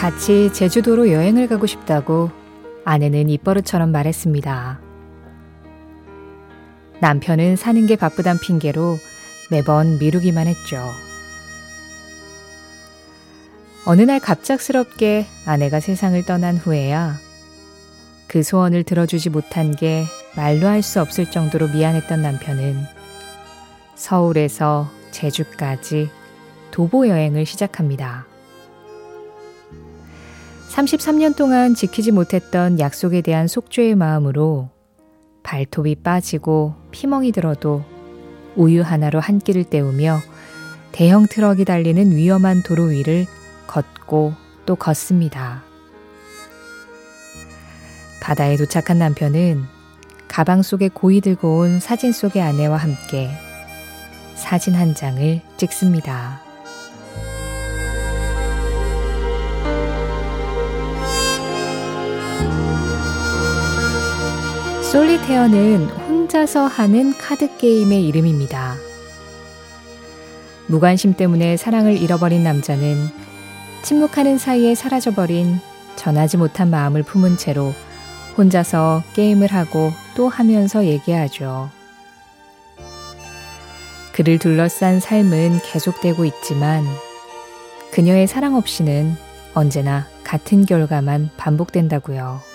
같이 제주도로 여행을 가고 싶다고 아내는 입버릇처럼 말했습니다. 남편은 사는 게 바쁘단 핑계로 매번 미루기만 했죠. 어느 날 갑작스럽게 아내가 세상을 떠난 후에야 그 소원을 들어주지 못한 게 말로 할 수 없을 정도로 미안했던 남편은 서울에서 제주까지 도보 여행을 시작합니다. 33년 동안 지키지 못했던 약속에 대한 속죄의 마음으로 발톱이 빠지고 피멍이 들어도 우유 하나로 한 끼를 때우며 대형 트럭이 달리는 위험한 도로 위를 걷고 또 걷습니다. 바다에 도착한 남편은 가방 속에 고이 들고 온 사진 속의 아내와 함께 사진 한 장을 찍습니다. 솔리테어는 혼자서 하는 카드 게임의 이름입니다. 무관심 때문에 사랑을 잃어버린 남자는 침묵하는 사이에 사라져버린 전하지 못한 마음을 품은 채로 혼자서 게임을 하고 또 하면서 얘기하죠. 그를 둘러싼 삶은 계속되고 있지만 그녀의 사랑 없이는 언제나 같은 결과만 반복된다고요.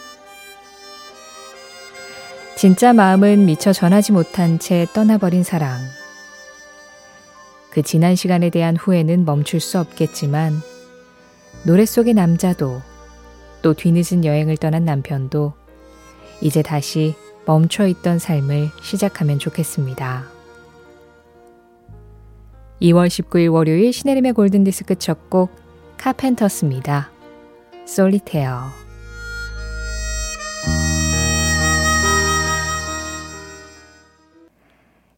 진짜 마음은 미처 전하지 못한 채 떠나버린 사랑. 그 지난 시간에 대한 후회는 멈출 수 없겠지만, 노래 속의 남자도, 또 뒤늦은 여행을 떠난 남편도, 이제 다시 멈춰 있던 삶을 시작하면 좋겠습니다. 2월 19일 월요일 시네림의 골든디스크 첫 곡, 카펜터스입니다. 솔리테어.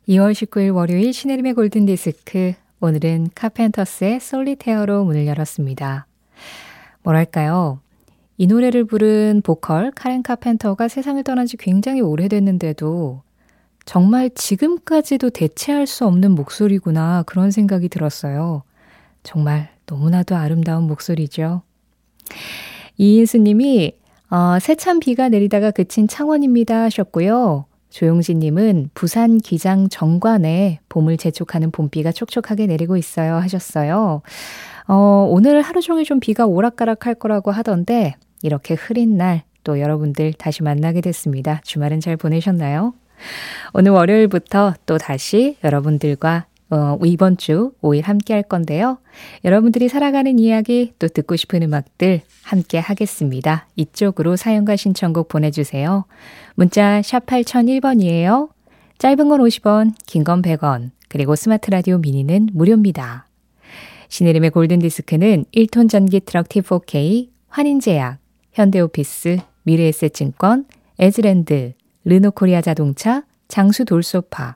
2월 19일 월요일 신혜림의 골든디스크 오늘은 카펜터스의 솔리테어로 문을 열었습니다. 뭐랄까요? 이 노래를 부른 보컬 카렌 카펜터가 세상을 떠난 지 굉장히 오래됐는데도 정말 지금까지도 대체할 수 없는 목소리구나 그런 생각이 들었어요. 정말 너무나도 아름다운 목소리죠. 이인수 님이 어, 세찬 비가 내리다가 그친 창원입니다 하셨고요. 조용진님은 부산 기장 정관에 봄을 재촉하는 봄비가 촉촉하게 내리고 있어요 하셨어요. 어, 오늘 하루 종일 좀 비가 오락가락 할 거라고 하던데 이렇게 흐린 날 또 여러분들 다시 만나게 됐습니다. 주말은 잘 보내셨나요? 오늘 월요일부터 또 다시 여러분들과 어, 이번 주 5일 함께 할 건데요. 여러분들이 살아가는 이야기 또 듣고 싶은 음악들 함께 하겠습니다. 이쪽으로 사연과 신청곡 보내주세요. 문자 샵 8001번이에요. 짧은 건 50원, 긴 건 100원, 그리고 스마트 라디오 미니는 무료입니다. 신혜림의 골든디스크는 1톤 전기 트럭 T4K, 환인제약, 현대오피스, 미래에셋증권, 에즈랜드, 르노코리아 자동차, 장수 돌소파,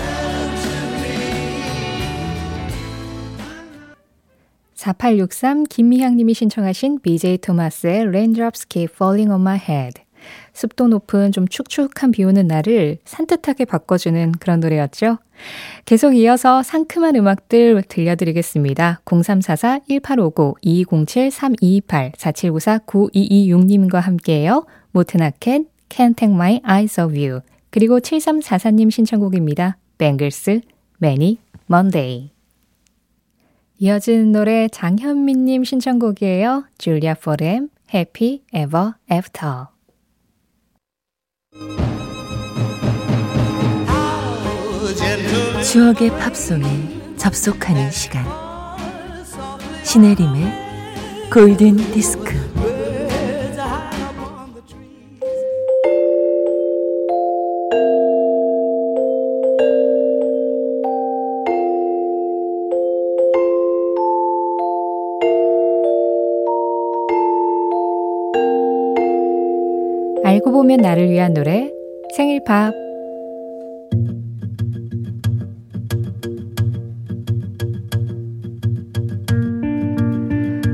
4863 김미향님이 신청하신 BJ 토마스의 Raindrops Keep Falling on My Head 습도 높은 좀 축축한 비 오는 날을 산뜻하게 바꿔주는 그런 노래였죠. 계속 이어서 상큼한 음악들 들려드리겠습니다. 0344-1859-2207-3228-4794-9226님과 함께해요. 모트나켄, Can't Take My Eyes Off You 그리고 7344님 신청곡입니다. 뱅글스, Many Monday 이어진 노래 장현민님 신청곡이에요. 줄리아 포렘, Happy Ever After. 추억의 팝송에 접속하는 시간. 신혜림의 골든 디스크 보면 나를 위한 노래 생일팝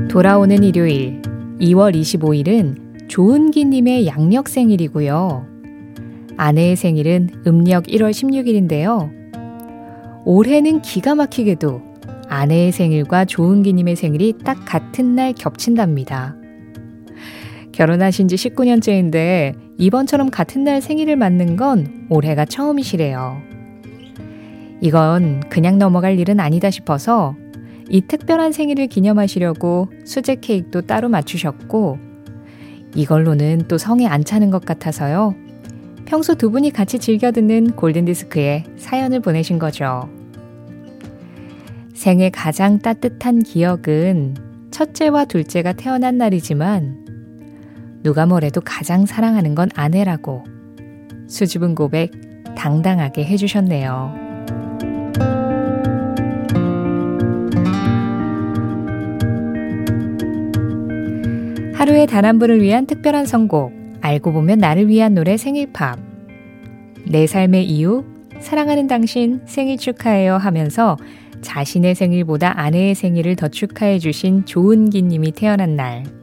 돌아오는 일요일 2월 25일은 조은기님의 양력 생일이고요. 아내의 생일은 음력 1월 16일인데요. 올해는 기가 막히게도 아내의 생일과 조은기님의 생일이 딱 같은 날 겹친답니다. 결혼하신 지 19년째인데 이번처럼 같은 날 생일을 맞는 건 올해가 처음이시래요. 이건 그냥 넘어갈 일은 아니다 싶어서 이 특별한 생일을 기념하시려고 수제 케이크도 따로 맞추셨고 이걸로는 또 성에 안 차는 것 같아서요. 평소 두 분이 같이 즐겨 듣는 골든디스크에 사연을 보내신 거죠. 생애 가장 따뜻한 기억은 첫째와 둘째가 태어난 날이지만 누가 뭐래도 가장 사랑하는 건 아내라고 수줍은 고백 당당하게 해주셨네요. 하루에 단 한 분을 위한 특별한 선곡, 알고 보면 나를 위한 노래 생일팝. 내 삶의 이유, 사랑하는 당신 생일 축하해요 하면서 자신의 생일보다 아내의 생일을 더 축하해 주신 조은기 님이 태어난 날.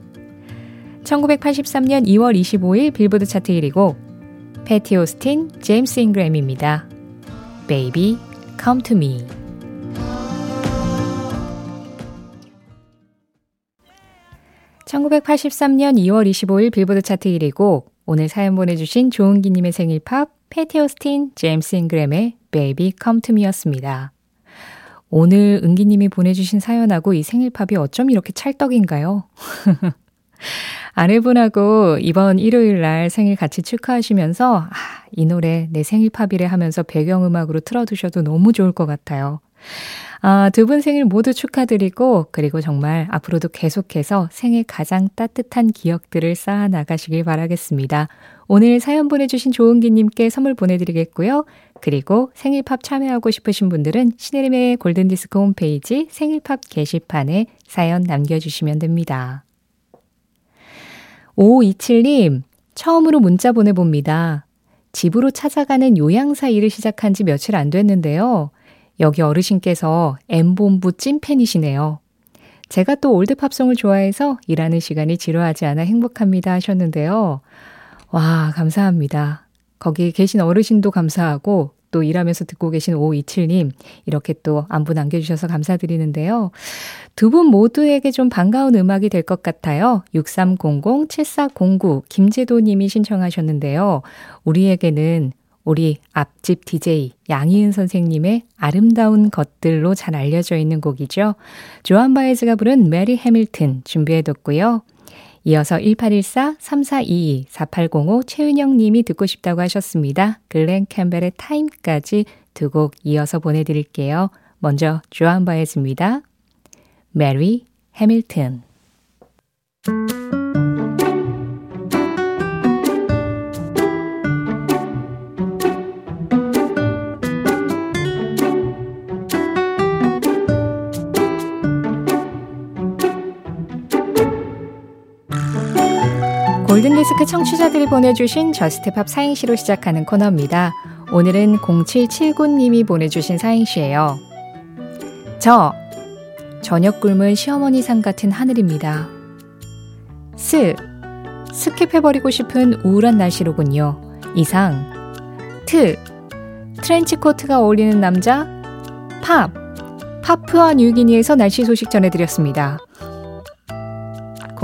1983년 2월 25일 빌보드 차트 1위고 패티 오스틴, 제임스 잉그램입니다. Baby, come to me. 1983년 2월 25일 빌보드 차트 1위고 오늘 사연 보내주신 조은기님의 생일 팝 패티 오스틴, 제임스 잉그램의 Baby Come To Me였습니다. 오늘 은기님이 보내주신 사연하고 이 생일 팝이 어쩜 이렇게 찰떡인가요? 아내분하고 이번 일요일 날 생일 같이 축하하시면서 아, 이 노래 내 생일 팝이래 하면서 배경음악으로 틀어두셔도 너무 좋을 것 같아요. 아, 두 분 생일 모두 축하드리고, 그리고 정말 앞으로도 계속해서 생일 가장 따뜻한 기억들을 쌓아 나가시길 바라겠습니다. 오늘 사연 보내주신 조은기님께 선물 보내드리겠고요. 그리고 생일팝 참여하고 싶으신 분들은 시네림의 골든디스크 홈페이지 생일팝 게시판에 사연 남겨주시면 됩니다. 5527님, 처음으로 문자 보내봅니다. 집으로 찾아가는 요양사 일을 시작한 지 며칠 안 됐는데요. 여기 어르신께서 엠본부 찐팬이시네요. 제가 또 올드팝송을 좋아해서 일하는 시간이 지루하지 않아 행복합니다 하셨는데요. 와, 감사합니다. 거기 계신 어르신도 감사하고 또 일하면서 듣고 계신 5527님, 이렇게 또 안부 남겨주셔서 감사드리는데요. 두 분 모두에게 좀 반가운 음악이 될 것 같아요. 6300-7409 김재도 님이 신청하셨는데요. 우리에게는 우리 앞집 DJ 양희은 선생님의 아름다운 것들로 잘 알려져 있는 곡이죠. 조한 바에즈가 부른 메리 해밀튼 준비해뒀고요. 이어서 1814-3422-4805 최은영 님이 듣고 싶다고 하셨습니다. 글렌 캠벨의 타임까지 두 곡 이어서 보내드릴게요. 먼저 조한 바에즈입니다. 메리 해밀튼 골든디스크 청취자들이 보내주신 저스트팝 사행시로 시작하는 코너입니다. 오늘은 0779님이 보내주신 사행시예요. 저, 저녁 굶은 시어머니 상 같은 하늘입니다. 스, 스킵해버리고 싶은 우울한 날씨로군요. 이상, 트, 트렌치코트가 어울리는 남자, 팝, 파푸아 뉴기니에서 날씨 소식 전해드렸습니다.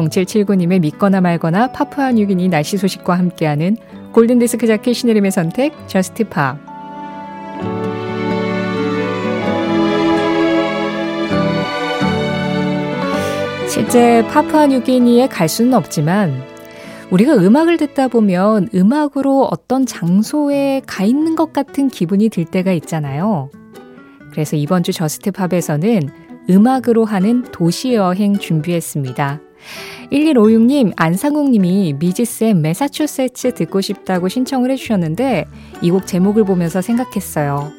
0779님의 믿거나 말거나 파푸아 뉴기니 날씨 소식과 함께하는 골든디스크 작가 신혜림의 선택 Just Pop 실제 파푸아 뉴기니에 갈 수는 없지만 우리가 음악을 듣다 보면 음악으로 어떤 장소에 가 있는 것 같은 기분이 들 때가 있잖아요. 그래서 이번 주 Just Pop에서는 음악으로 하는 도시 여행 준비했습니다. 1156님, 안상욱님이 미지쌤 메사추세츠 듣고 싶다고 신청을 해주셨는데 이 곡 제목을 보면서 생각했어요.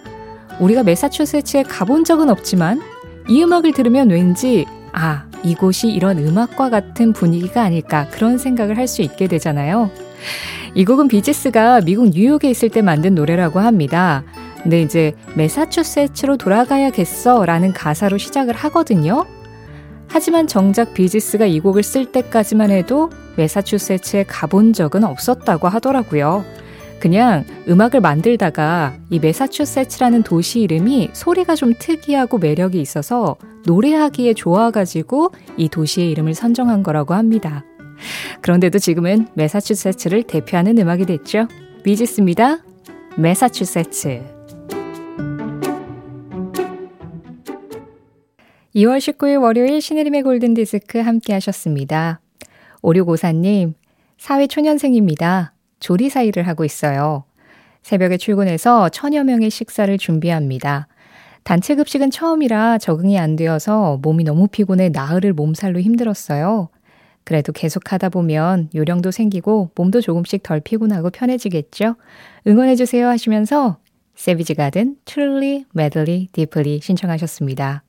우리가 메사추세츠에 가본 적은 없지만 이 음악을 들으면 왠지 아, 이곳이 이런 음악과 같은 분위기가 아닐까 그런 생각을 할 수 있게 되잖아요. 이 곡은 비지스가 미국 뉴욕에 있을 때 만든 노래라고 합니다. 근데 이제 메사추세츠로 돌아가야겠어 라는 가사로 시작을 하거든요. 하지만 정작 비지스가 이 곡을 쓸 때까지만 해도 메사추세츠에 가본 적은 없었다고 하더라고요. 그냥 음악을 만들다가 이 메사추세츠라는 도시 이름이 소리가 좀 특이하고 매력이 있어서 노래하기에 좋아가지고 이 도시의 이름을 선정한 거라고 합니다. 그런데도 지금은 메사추세츠를 대표하는 음악이 됐죠. 비지스입니다. 메사추세츠. 2월 19일 월요일 신혜림의 골든디스크 함께 하셨습니다. 5654님, 사회초년생입니다. 조리사 일을 하고 있어요. 새벽에 출근해서 천여 명의 식사를 준비합니다. 단체 급식은 처음이라 적응이 안 되어서 몸이 너무 피곤해 나흘을 몸살로 힘들었어요. 그래도 계속 하다 보면 요령도 생기고 몸도 조금씩 덜 피곤하고 편해지겠죠? 응원해주세요 하시면서 세비지 가든 Truly, Madly, Deeply 신청하셨습니다.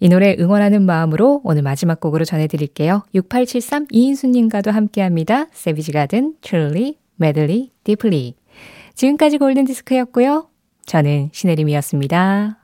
이 노래 응원하는 마음으로 오늘 마지막 곡으로 전해드릴게요. 6873 이인수님과도 함께합니다. 세비지 가든 Truly, Madly, Deeply 지금까지 골든디스크였고요. 저는 신혜림이었습니다.